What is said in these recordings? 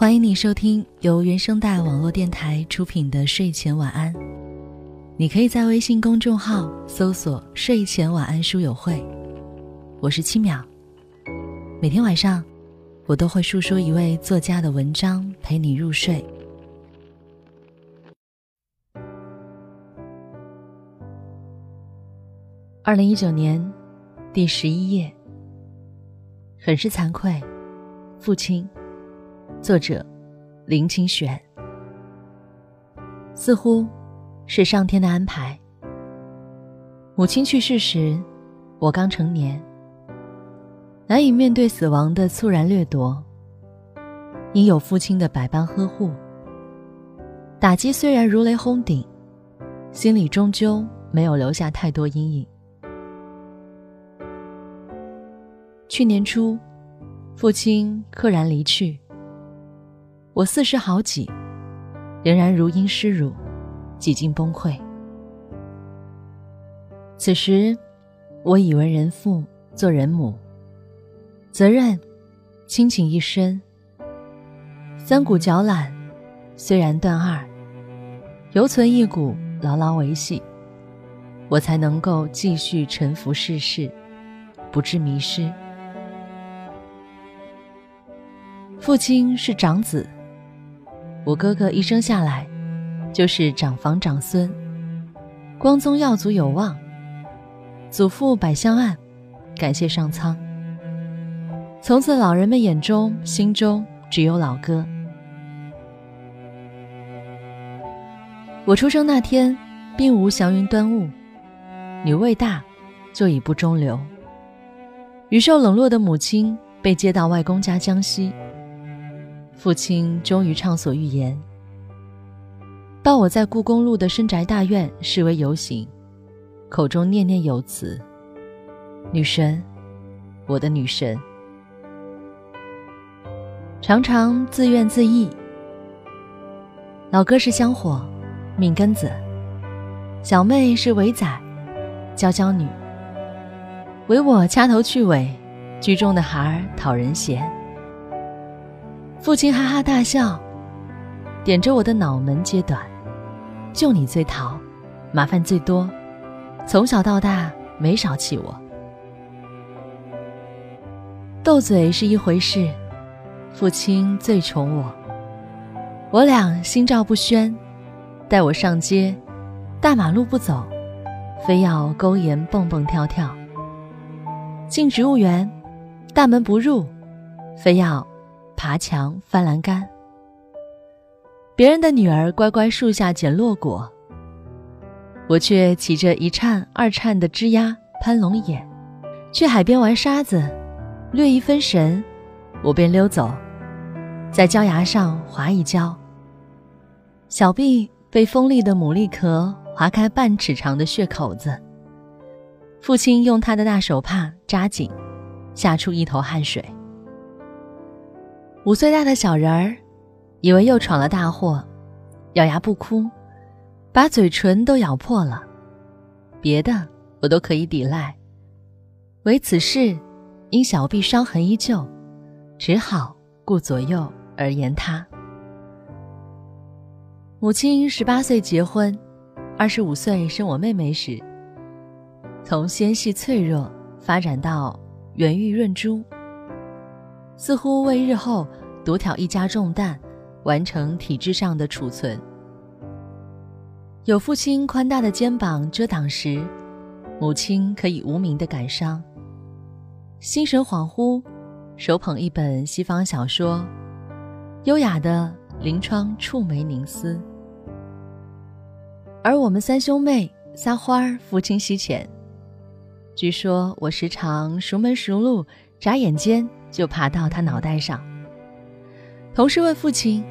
欢迎你收听由原声带网络电台出品的睡前晚安。你可以在微信公众号搜索“睡前晚安书友会”，我是七秒。每天晚上，我都会述说一位作家的文章，陪你入睡。二零一九年第十一页，很是惭愧，父亲。作者林清玄，似乎是上天的安排。母亲去世时，我刚成年，难以面对死亡的猝然掠夺。因有父亲的百般呵护，打击虽然如雷轰顶，心里终究没有留下太多阴影。去年初，父亲溘然离去。我四十好几，仍然如婴失乳，几近崩溃。此时，我已为人父，做人母，责任、亲情一身。三股脚缆，虽然断二，犹存一股牢牢维系，我才能够继续沉浮世事，不致迷失。父亲是长子。我哥哥一生下来，就是长房长孙，光宗耀祖有望。祖父百香案，感谢上苍。从此老人们眼中、心中只有老哥。我出生那天，并无祥云端雾，女未大，就已不中留。余受冷落的母亲被接到外公家江西。父亲终于畅所欲言，抱我在故宫路的深宅大院示威游行，口中念念有词：“女神，我的女神。”常常自怨自艾。老哥是香火，命根子；小妹是尾仔，娇娇女。唯我掐头去尾，居中的孩儿讨人嫌。父亲哈哈大笑，点着我的脑门揭短，就你最淘，麻烦最多，从小到大没少气我。斗嘴是一回事，父亲最宠我，我俩心照不宣，带我上街，大马路不走，非要勾檐蹦蹦跳跳；进植物园，大门不入，非要。爬墙翻栏杆，别人的女儿乖乖树下捡落果，我却骑着一颤二颤的枝丫攀龙眼，去海边玩沙子，略一分神，我便溜走，在礁崖上划一跤，小臂被锋利的牡蛎壳划开半尺长的血口子，父亲用他的大手帕扎紧，吓出一头汗水。五岁大的小人儿，以为又闯了大祸，咬牙不哭，把嘴唇都咬破了。别的我都可以抵赖，唯此事，因小臂伤痕依旧，只好顾左右而言他。母亲十八岁结婚，二十五岁生我妹妹时，从纤细脆弱发展到圆玉润珠。似乎为日后独挑一家重担，完成体制上的储存。有父亲宽大的肩膀遮挡时，母亲可以无名的感伤。心神恍惚，手捧一本西方小说，优雅的临窗触眉凝思。而我们三兄妹撒欢儿，父亲膝前。据说我时常熟门熟路，眨眼间。就爬到他脑袋上。同事问父亲：“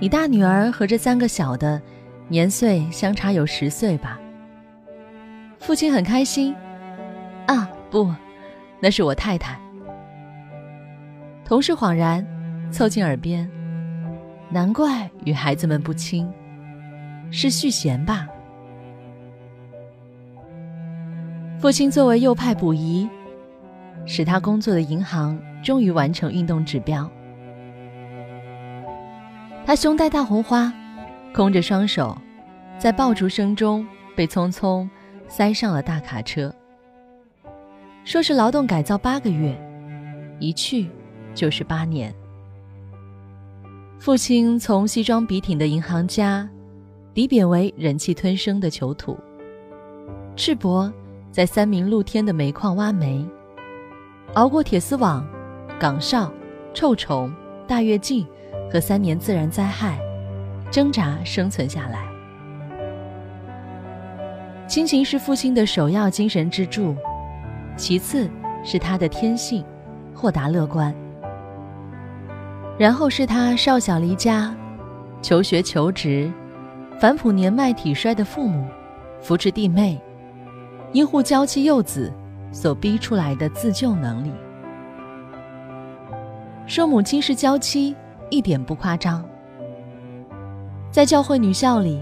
你大女儿和这三个小的，年岁相差有十岁吧？”父亲很开心：“啊，不，那是我太太。”同事恍然，凑近耳边：“难怪与孩子们不亲，是续弦吧？”父亲作为右派补遗，使他工作的银行。终于完成运动指标。他胸戴大红花，空着双手，在爆竹声中被匆匆塞上了大卡车。说是劳动改造八个月，一去就是八年。父亲从西装笔挺的银行家，抵贬为忍气吞声的囚徒。赤膊在三明露天的煤矿挖煤，熬过铁丝网、岗哨、臭虫、大跃进和三年自然灾害，挣扎生存下来。亲情是父亲的首要精神支柱。其次是他的天性，豁达乐观。然后是他少小离家，求学求职，反哺年迈体衰的父母，扶持弟妹，医护娇妻幼子所逼出来的自救能力。说母亲是娇妻，一点不夸张。在教会女校里，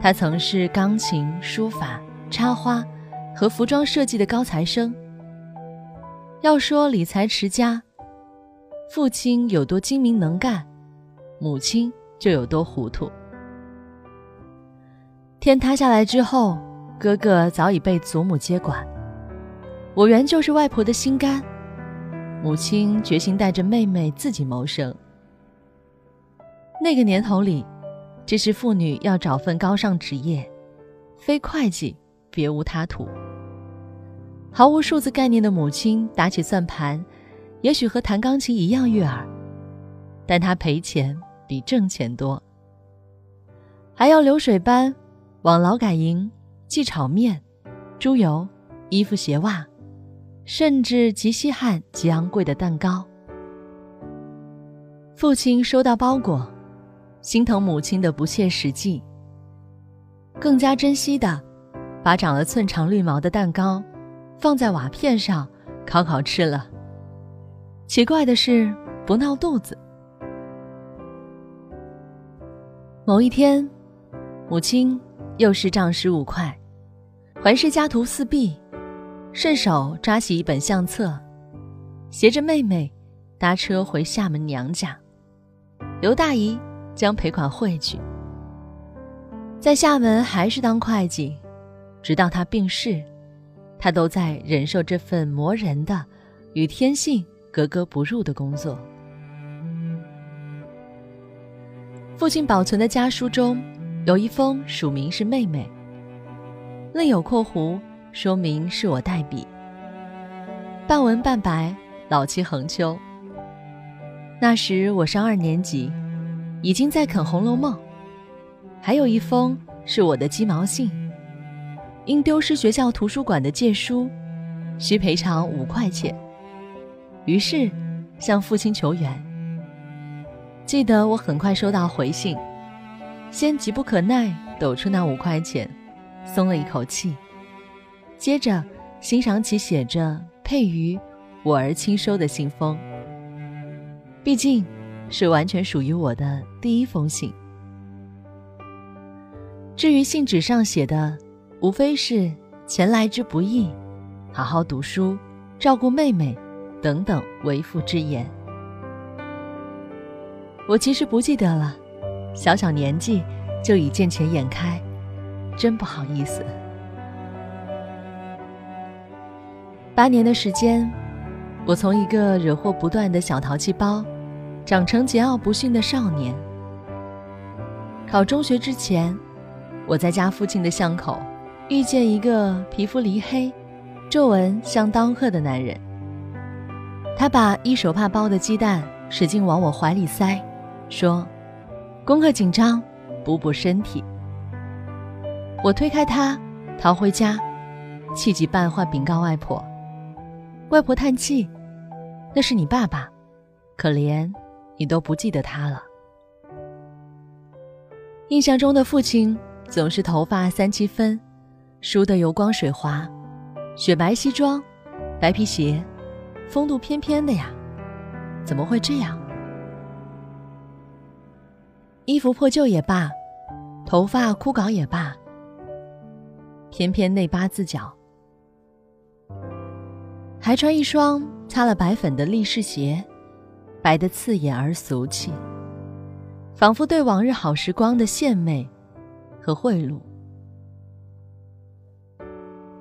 她曾是钢琴、书法、插花。和服装设计的高材生。要说理财持家，父亲有多精明能干，母亲就有多糊涂。天塌下来之后，哥哥早已被祖母接管，我原就是外婆的心肝。母亲决心带着妹妹自己谋生。那个年头里，这是妇女要找份高尚职业，非会计别无他途。毫无数字概念的母亲打起算盘，也许和弹钢琴一样悦耳，但她赔钱比挣钱多。还要流水般往劳改营寄炒面、猪油、衣服鞋袜，甚至极稀罕极昂贵的蛋糕。父亲收到包裹，心疼母亲的不切实际，更加珍惜的，把长了寸长绿毛的蛋糕。放在瓦片上烤烤吃了。奇怪的是，不闹肚子。某一天，母亲又是账十五块，环视家徒四壁，顺手抓起一本相册，携着妹妹搭车回厦门娘家。刘大姨将赔款汇去。在厦门还是当会计，直到她病逝。他都在忍受这份磨人的、与天性格格不入的工作。父亲保存的家书中，有一封署名是妹妹，另有括弧说明是我代笔。半文半白，老气横秋。那时我上二年级，已经在啃《红楼梦》。还有一封是我的鸡毛信。因丢失学校图书馆的借书，需赔偿五块钱。于是，向父亲求援。记得我很快收到回信，先急不可耐抖出那五块钱，松了一口气。接着，欣赏起写着“佩于我儿亲收”的信封。毕竟，是完全属于我的第一封信。至于信纸上写的，无非是前来之不易，好好读书，照顾妹妹，等等为父之言。我其实不记得了，小小年纪就已见钱眼开，真不好意思。八年的时间，我从一个惹祸不断的小淘气包，长成桀骜不驯的少年。考中学之前，我在家附近的巷口。遇见一个皮肤黧黑、皱纹像刀刻的男人，他把一手帕包的鸡蛋使劲往我怀里塞，说：“功课紧张，补补身体。”我推开他，逃回家，气急败坏禀告外婆。外婆叹气：“那是你爸爸，可怜你都不记得他了。”印象中的父亲总是头发三七分。梳得油光水滑，雪白西装，白皮鞋，风度翩翩的呀，怎么会这样？衣服破旧也罢，头发枯槁也罢，偏偏内八字脚，还穿一双擦了白粉的立式鞋，白得刺眼而俗气。仿佛对往日好时光的献媚和贿赂。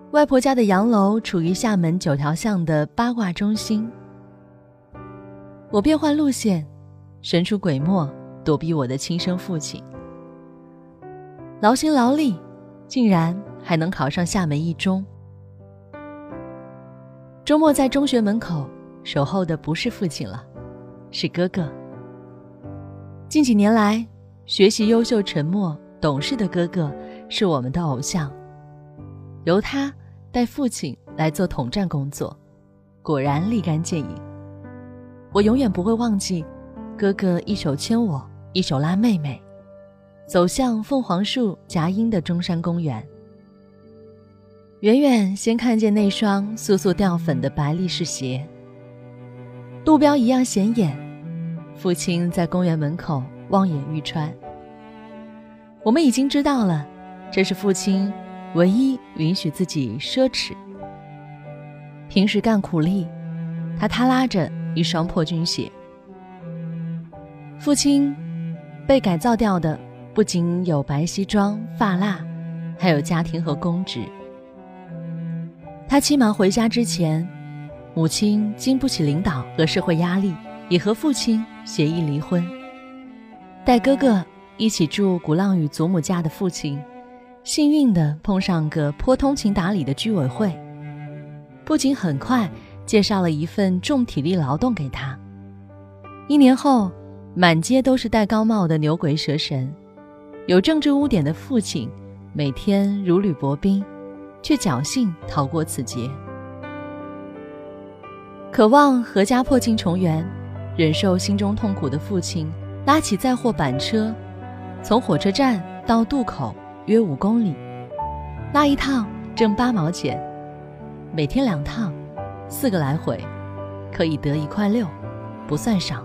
外婆家的洋楼处于厦门九条巷的八卦中心，我变换路线，神出鬼没，躲避我的亲生父亲。劳心劳力，竟然还能考上厦门一中。周末在中学门口守候的不是父亲了，是哥哥。近几年来，学习优秀、沉默、懂事的哥哥是我们的偶像，由他。带父亲来做统战工作，果然立竿见影。我永远不会忘记，哥哥一手牵我，一手拉妹妹，走向凤凰树夹阴的中山公园。远远先看见那双素素掉粉的白力士鞋，路标一样显眼。父亲在公园门口望眼欲穿。我们已经知道了，这是父亲。唯一允许自己奢侈。平时干苦力，他他拉着一双破军鞋。父亲被改造掉的不仅有白西装、发蜡，还有家庭和公职。他期满回家之前，母亲经不起领导和社会压力，也和父亲协议离婚，带哥哥一起住鼓浪屿祖母家的父亲。幸运地碰上个颇通情达理的居委会，不仅很快介绍了一份重体力劳动给他。一年后，满街都是戴高帽的牛鬼蛇神，有政治污点的父亲每天如履薄冰，却侥幸逃过此劫。渴望阖家破镜重圆，忍受心中痛苦的父亲，拉起载货板车，从火车站到渡口。约五公里，拉一趟挣八毛钱，每天两趟，四个来回，可以得一块六，不算少。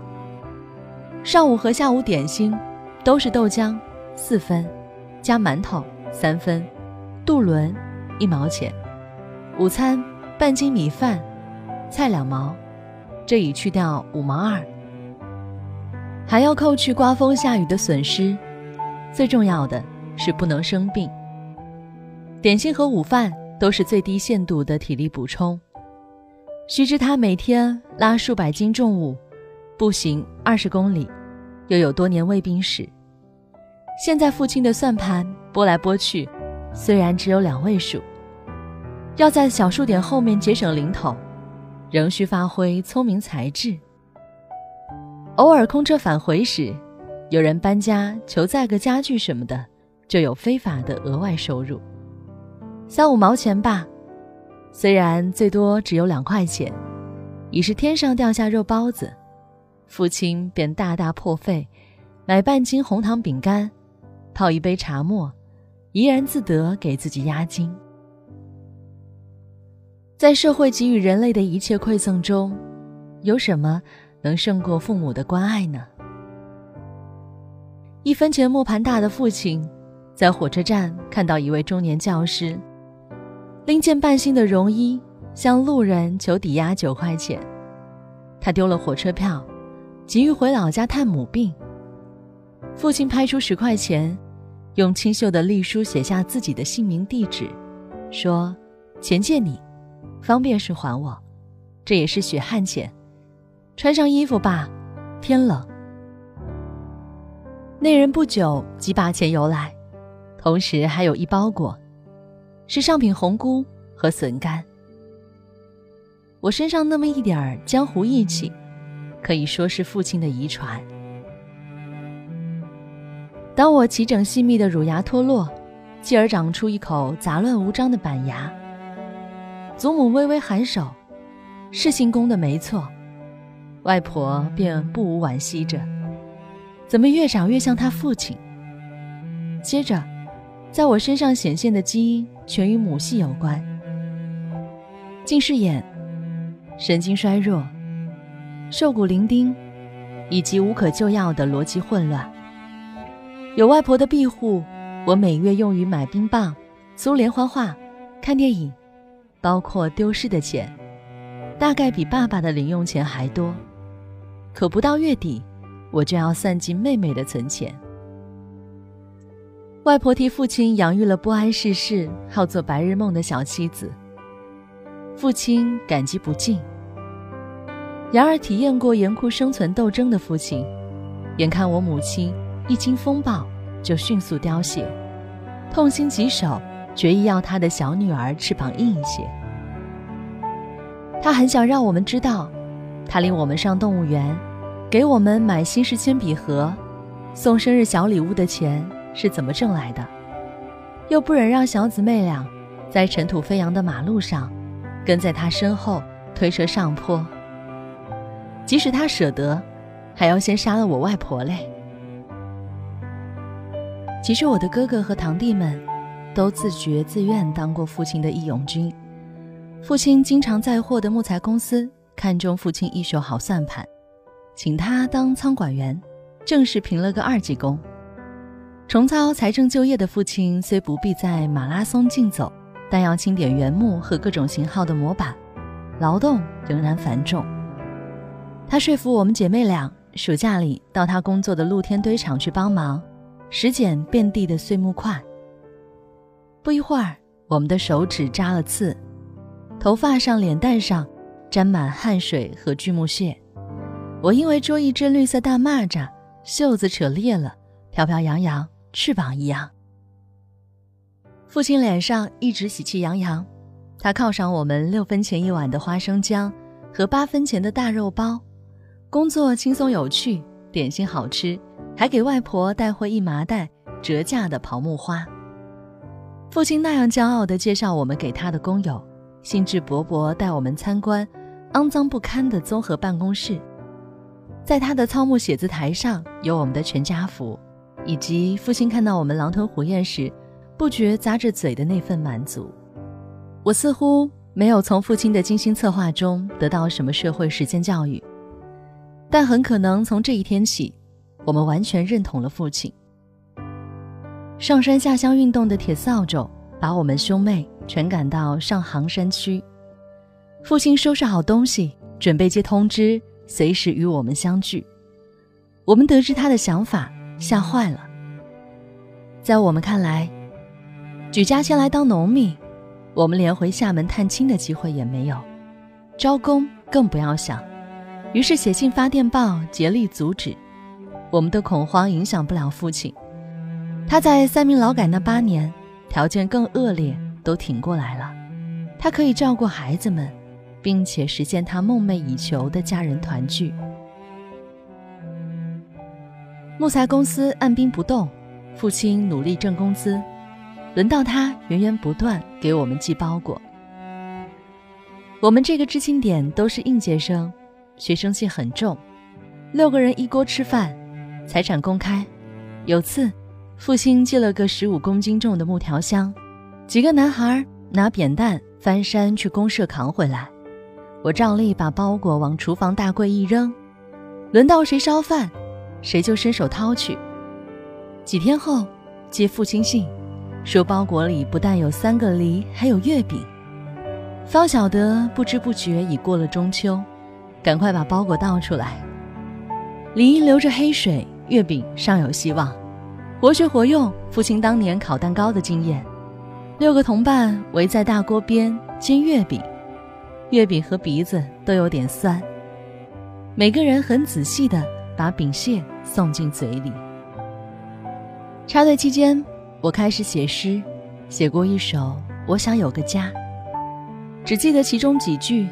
上午和下午点心都是豆浆，四分，加馒头三分，渡轮一毛钱。午餐半斤米饭，菜两毛，这已去掉五毛二，还要扣去刮风下雨的损失。最重要的。是不能生病。点心和午饭都是最低限度的体力补充。须知他每天拉数百斤重物，步行二十公里，又有多年卫兵史。现在父亲的算盘拨来拨去，虽然只有两位数，要在小数点后面节省零头，仍需发挥聪明才智。偶尔空车返回时，有人搬家求载个家具什么的。就有非法的额外收入，三五毛钱吧，虽然最多只有两块钱，已是天上掉下肉包子，父亲便大大破费，买半斤红糖饼干，泡一杯茶沫，怡然自得给自己压惊。在社会给予人类的一切馈赠中，有什么能胜过父母的关爱呢？一分钱磨盘大的父亲。在火车站看到一位中年教师，拎件半新的绒衣向路人求抵押九块钱。他丢了火车票，急于回老家探母病。父亲拍出十块钱，用清秀的隶书写下自己的姓名地址，说：“钱借你，方便时还我。这也是血汗钱，穿上衣服吧，天冷。”那人不久即把钱邮来。同时还有一包裹，是上品红菇和笋干。我身上那么一点儿江湖义气，可以说是父亲的遗传。当我齐整细密的乳牙脱落，继而长出一口杂乱无章的板牙，祖母微微颔首，是姓宫的没错，外婆便不无惋惜着，怎么越长越像他父亲？接着。在我身上显现的基因全与母系有关，近视眼、神经衰弱、瘦骨伶仃，以及无可救药的逻辑混乱。有外婆的庇护，我每月用于买冰棒、租连环画、看电影，包括丢失的钱，大概比爸爸的零用钱还多。可不到月底，我就要算计妹妹的存钱。外婆替父亲养育了不谙世事、好做白日梦的小妻子，父亲感激不尽。然而，体验过严酷生存斗争的父亲，眼看我母亲一经风暴就迅速凋谢，痛心疾首，决意要他的小女儿翅膀硬一些。他很想让我们知道，他领我们上动物园，给我们买新式铅笔盒，送生日小礼物的钱是怎么挣来的，又不忍让小姊妹俩在尘土飞扬的马路上，跟在他身后推车上坡。即使他舍得，还要先杀了我外婆嘞。其实我的哥哥和堂弟们，都自觉自愿当过父亲的义勇军。父亲经常在货的木材公司看中父亲一手好算盘，请他当仓管员，正式评了个二级工。重操财政就业的父亲虽不必在马拉松竞走，但要清点原木和各种型号的模板，劳动仍然繁重。他说服我们姐妹俩暑假里到他工作的露天堆场去帮忙，拾捡遍地的碎木块。不一会儿，我们的手指扎了刺。头发上、脸蛋上沾满汗水和锯木屑，我因为捉一只绿色大蚂蚱，袖子扯裂了，飘飘扬扬，翅膀一样。父亲脸上一直喜气洋洋，他犒赏我们六分钱一碗的花生浆和八分钱的大肉包，工作轻松有趣，点心好吃，还给外婆带回一麻袋折价的桃木花。父亲那样骄傲地介绍我们给他的工友。兴致勃勃带我们参观肮脏不堪的综合办公室，在他的糙木写字台上有我们的全家福，以及父亲看到我们狼吞虎咽时不觉咂着嘴的那份满足。我似乎没有从父亲的精心策划中得到什么社会实践教育，但很可能从这一天起，我们完全认同了父亲。上山下乡运动的铁扫帚把我们兄妹。全赶到上杭山区，父亲收拾好东西，准备接通知，随时与我们相聚。我们得知他的想法，吓坏了。在我们看来，举家迁来当农民，我们连回厦门探亲的机会也没有，招工更不要想。于是写信发电报，竭力阻止。我们的恐慌影响不了父亲，他在三民劳改那八年，条件更恶劣。都挺过来了，他可以照顾孩子们，并且实现他梦寐以求的家人团聚。木材公司按兵不动，父亲努力挣工资，轮到他源源不断给我们寄包裹。我们这个知青点都是应届生，学生气很重，六个人一锅吃饭，财产公开。有次，父亲寄了个十五公斤重的木条箱。几个男孩拿扁担翻山去公社扛回来，我照例把包裹往厨房大柜一扔，轮到谁烧饭，谁就伸手掏去。几天后接父亲信，说包裹里不但有三个梨，还有月饼。方晓得不知不觉已过了中秋，赶快把包裹倒出来。梨流着黑水，月饼尚有希望，活学活用父亲当年烤蛋糕的经验。六个同伴围在大锅边煎月饼，月饼和鼻子都有点酸。每个人很仔细地把饼屑送进嘴里。插队期间，我开始写诗，写过一首《我想有个家》，只记得其中几句：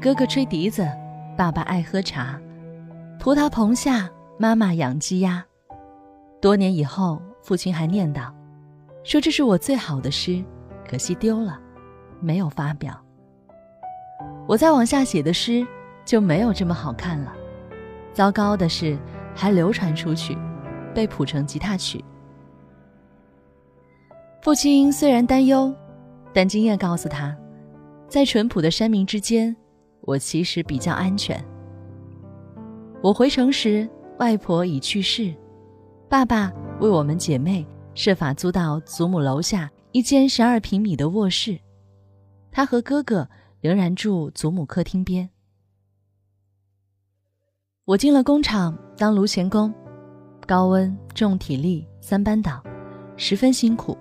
哥哥吹笛子，爸爸爱喝茶，葡萄棚下妈妈养鸡鸭。多年以后，父亲还念叨。说这是我最好的诗，可惜丢了，没有发表。我再往下写的诗就没有这么好看了。糟糕的是，还流传出去，被谱成吉他曲。父亲虽然担忧，但经验告诉他，在淳朴的山民之间，我其实比较安全。我回城时，外婆已去世，爸爸为我们姐妹。设法租到祖母楼下一间十二平米的卧室，他和哥哥仍然住祖母客厅边。我进了工厂，当炉钳工，高温重体力三班倒，十分辛苦。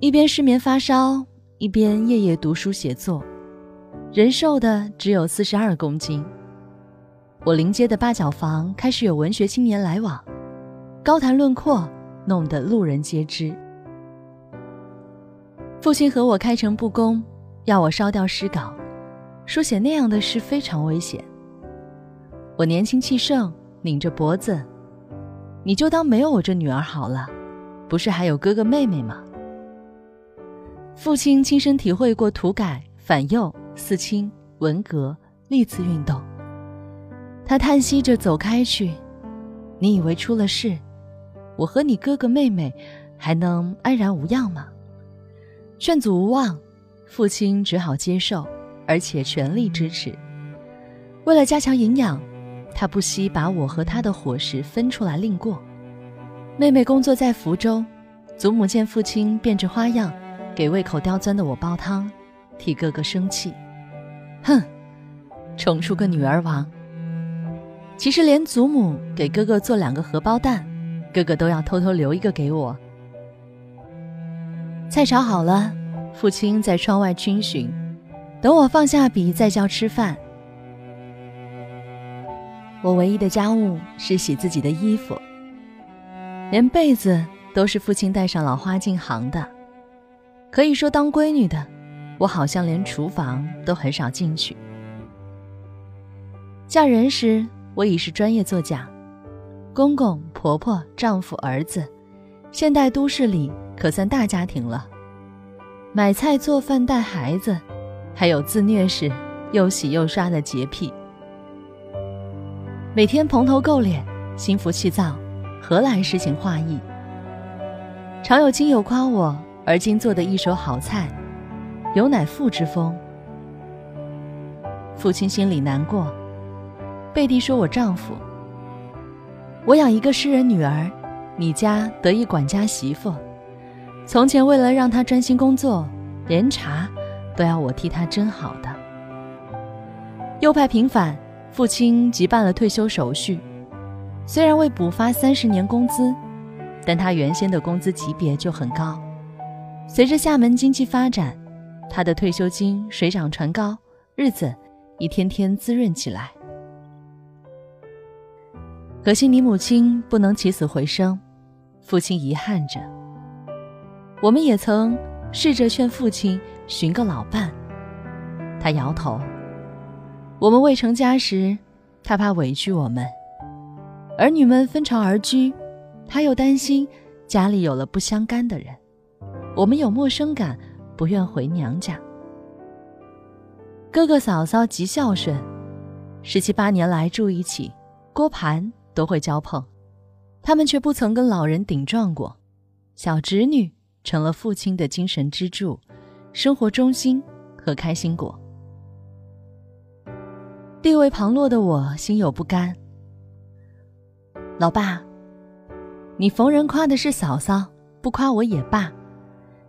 一边失眠发烧，一边夜夜读书写作，人瘦的只有四十二公斤。我临街的八角房开始有文学青年来往，高谈论阔，弄得路人皆知。父亲和我开诚布公，要我烧掉诗稿，说写那样的诗非常危险。我年轻气盛，拧着脖子，你就当没有我这女儿好了，不是还有哥哥妹妹吗？父亲亲身体会过土改、反右、四清、文革、历次运动。他叹息着走开去。你以为出了事，我和你哥哥妹妹还能安然无恙吗？劝阻无望，父亲只好接受，而且全力支持。为了加强营养，他不惜把我和他的伙食分出来另过。妹妹工作在福州，祖母见父亲变着花样给胃口刁钻的我煲汤，替哥哥生气。哼，宠出个女儿王。其实连祖母给哥哥做两个荷包蛋，哥哥都要偷偷留一个给我。菜炒好了，父亲在窗外逡巡，等我放下笔再叫吃饭。我唯一的家务是洗自己的衣服，连被子都是父亲带上老花镜行的。可以说，当闺女的，我好像连厨房都很少进去。嫁人时。我已是专业作家，公公、婆婆、丈夫、儿子，现代都市里可算大家庭了。买菜、做饭、带孩子，还有自虐时又洗又刷的洁癖。每天蓬头垢脸、心浮气躁，何来诗情画意？常有亲友夸我，而今做的一手好菜，有乃父之风。父亲心里难过。背地说我丈夫，我养一个诗人女儿，你家得一管家媳妇。从前为了让她专心工作，连茶都要我替她蒸好的。右派平反，父亲即办了退休手续，虽然未补发三十年工资，但他原先的工资级别就很高。随着厦门经济发展，他的退休金水涨船高，日子一天天滋润起来。可惜你母亲不能起死回生，父亲遗憾着。我们也曾试着劝父亲寻个老伴，他摇头。我们未成家时，他怕委屈我们；儿女们分巢而居，他又担心家里有了不相干的人，我们有陌生感，不愿回娘家。哥哥嫂嫂极孝顺，十七八年来住一起，锅盘。都会交碰，他们却不曾跟老人顶撞过。小侄女成了父亲的精神支柱、生活中心和开心果。地位旁落的我心有不甘。老爸，你逢人夸的是嫂嫂，不夸我也罢。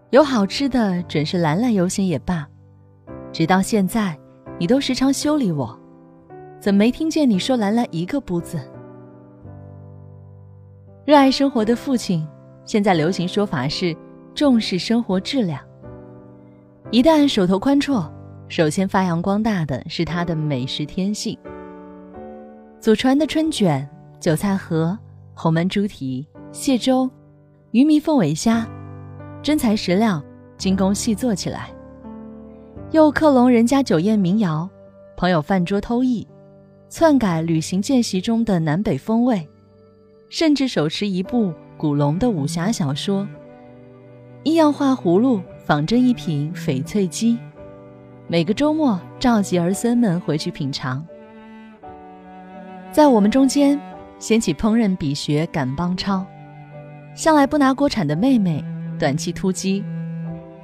有好吃的准是兰兰优先也罢。直到现在，你都时常修理我，怎没听见你说兰兰一个不字？热爱生活的父亲，现在流行说法是重视生活质量。一旦手头宽绰，首先发扬光大的是他的美食天性。祖传的春卷、韭菜盒、红焖猪蹄、蟹粥、鱼糜凤尾虾，真材实料，精工细做起来。又克隆人家酒宴民谣，朋友饭桌偷艺，篡改旅行见习中的南北风味。甚至手持一部古龙的武侠小说，一样画葫芦仿真一品翡翠鸡，每个周末召集儿孙们回去品尝。在我们中间掀起烹饪比学赶帮超，向来不拿锅铲的妹妹短期突击，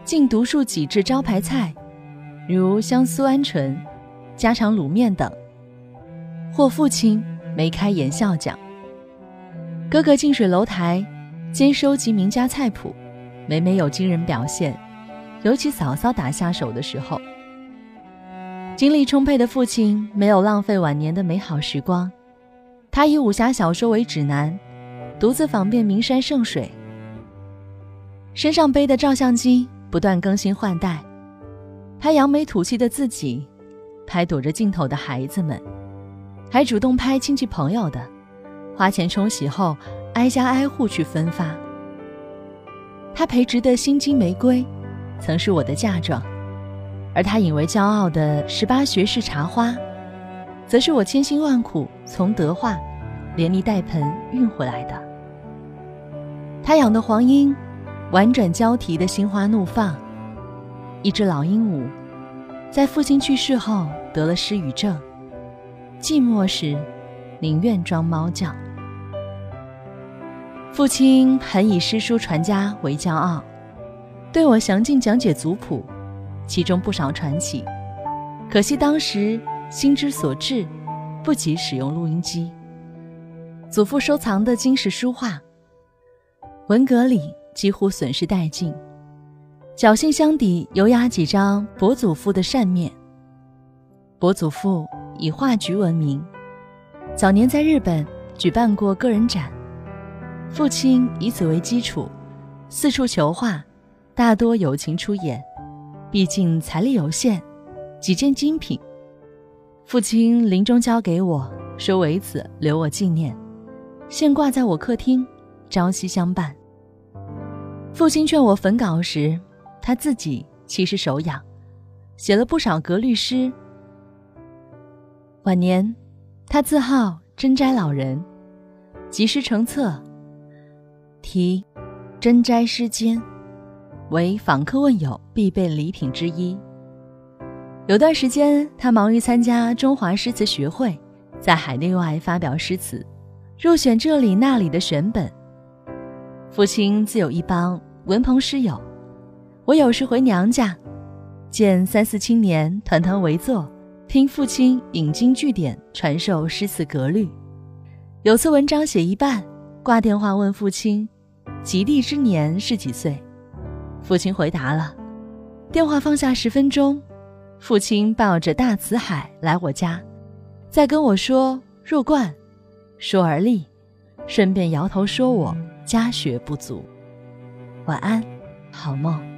竟独树几制招牌菜，如香酥鹌鹑、家常卤面等，或父亲眉开眼笑讲。哥哥近水楼台，兼收集名家菜谱，每每有惊人表现。尤其嫂嫂打下手的时候，精力充沛的父亲没有浪费晚年的美好时光，他以武侠小说为指南，独自访遍名山圣水，身上背的照相机不断更新换代，拍扬眉吐气的自己，拍躲着镜头的孩子们，还主动拍亲戚朋友的，花钱冲洗后挨家挨户去分发。他培植的心金玫瑰，曾是我的嫁妆，而他引为骄傲的十八学士茶花。则是我千辛万苦从德化连泥带盆运回来的。他养的黄莺，婉转交啼的心花怒放。一只老鹦鹉，在父亲去世后得了失语症，寂寞时宁愿装猫叫。父亲很以诗书传家为骄傲，对我详尽讲解族谱，其中不少传奇。可惜当时。心之所至，不及使用录音机。祖父收藏的金石书画，文革里几乎损失殆尽。侥幸箱底有压几张伯祖父的扇面。伯祖父以画局闻名，早年在日本举办过个人展。父亲以此为基础，四处求画，大多友情出演。毕竟财力有限，几件精品。父亲临终交给我，说为此留我纪念，现挂在我客厅，朝夕相伴。父亲劝我焚稿时，他自己其实手痒，写了不少格律诗。晚年，他自号真斋老人，集诗成册，题《真斋诗笺》，为访客问友必备礼品之一。有段时间，他忙于参加中华诗词学会，在海内外发表诗词，入选这里那里的选本。父亲自有一帮文朋诗友，我有时回娘家，见三四青年团团围坐，听父亲引经据典，传授诗词格律。有次文章写一半，挂电话问父亲：“及第之年是几岁？”父亲回答了，电话放下十分钟。父亲抱着大慈海来我家，再跟我说弱冠，说而立，顺便摇头说我家学不足。晚安，好梦。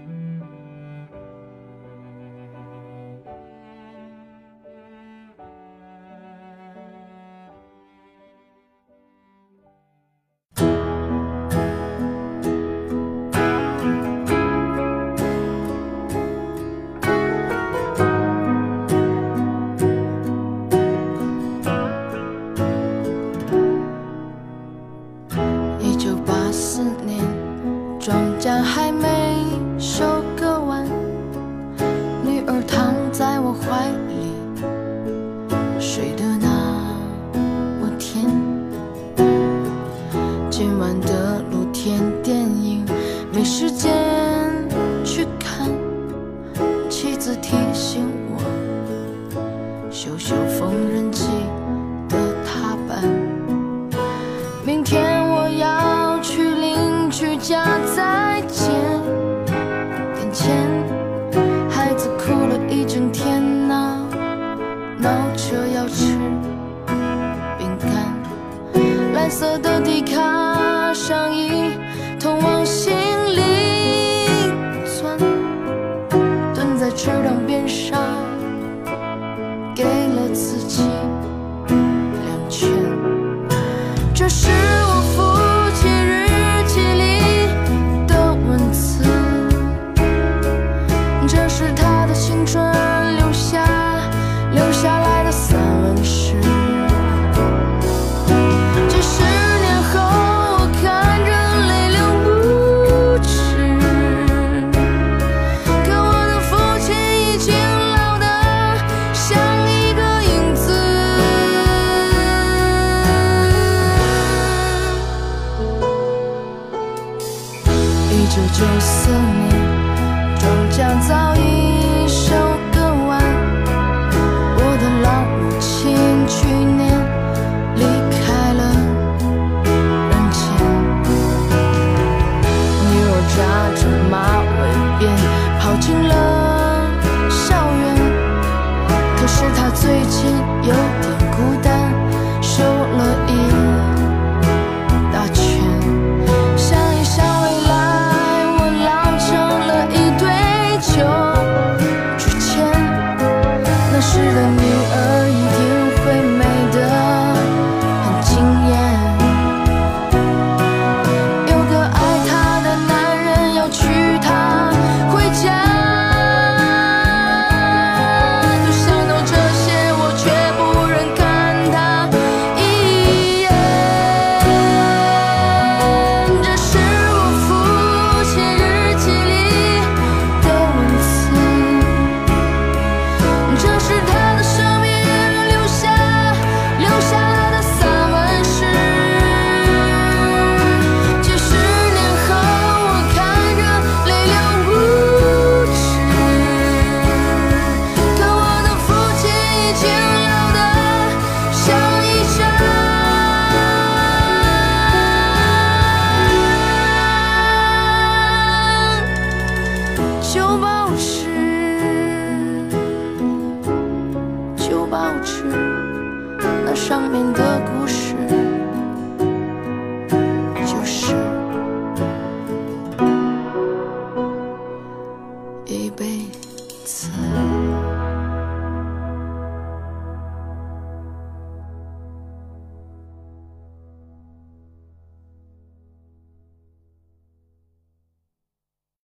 想在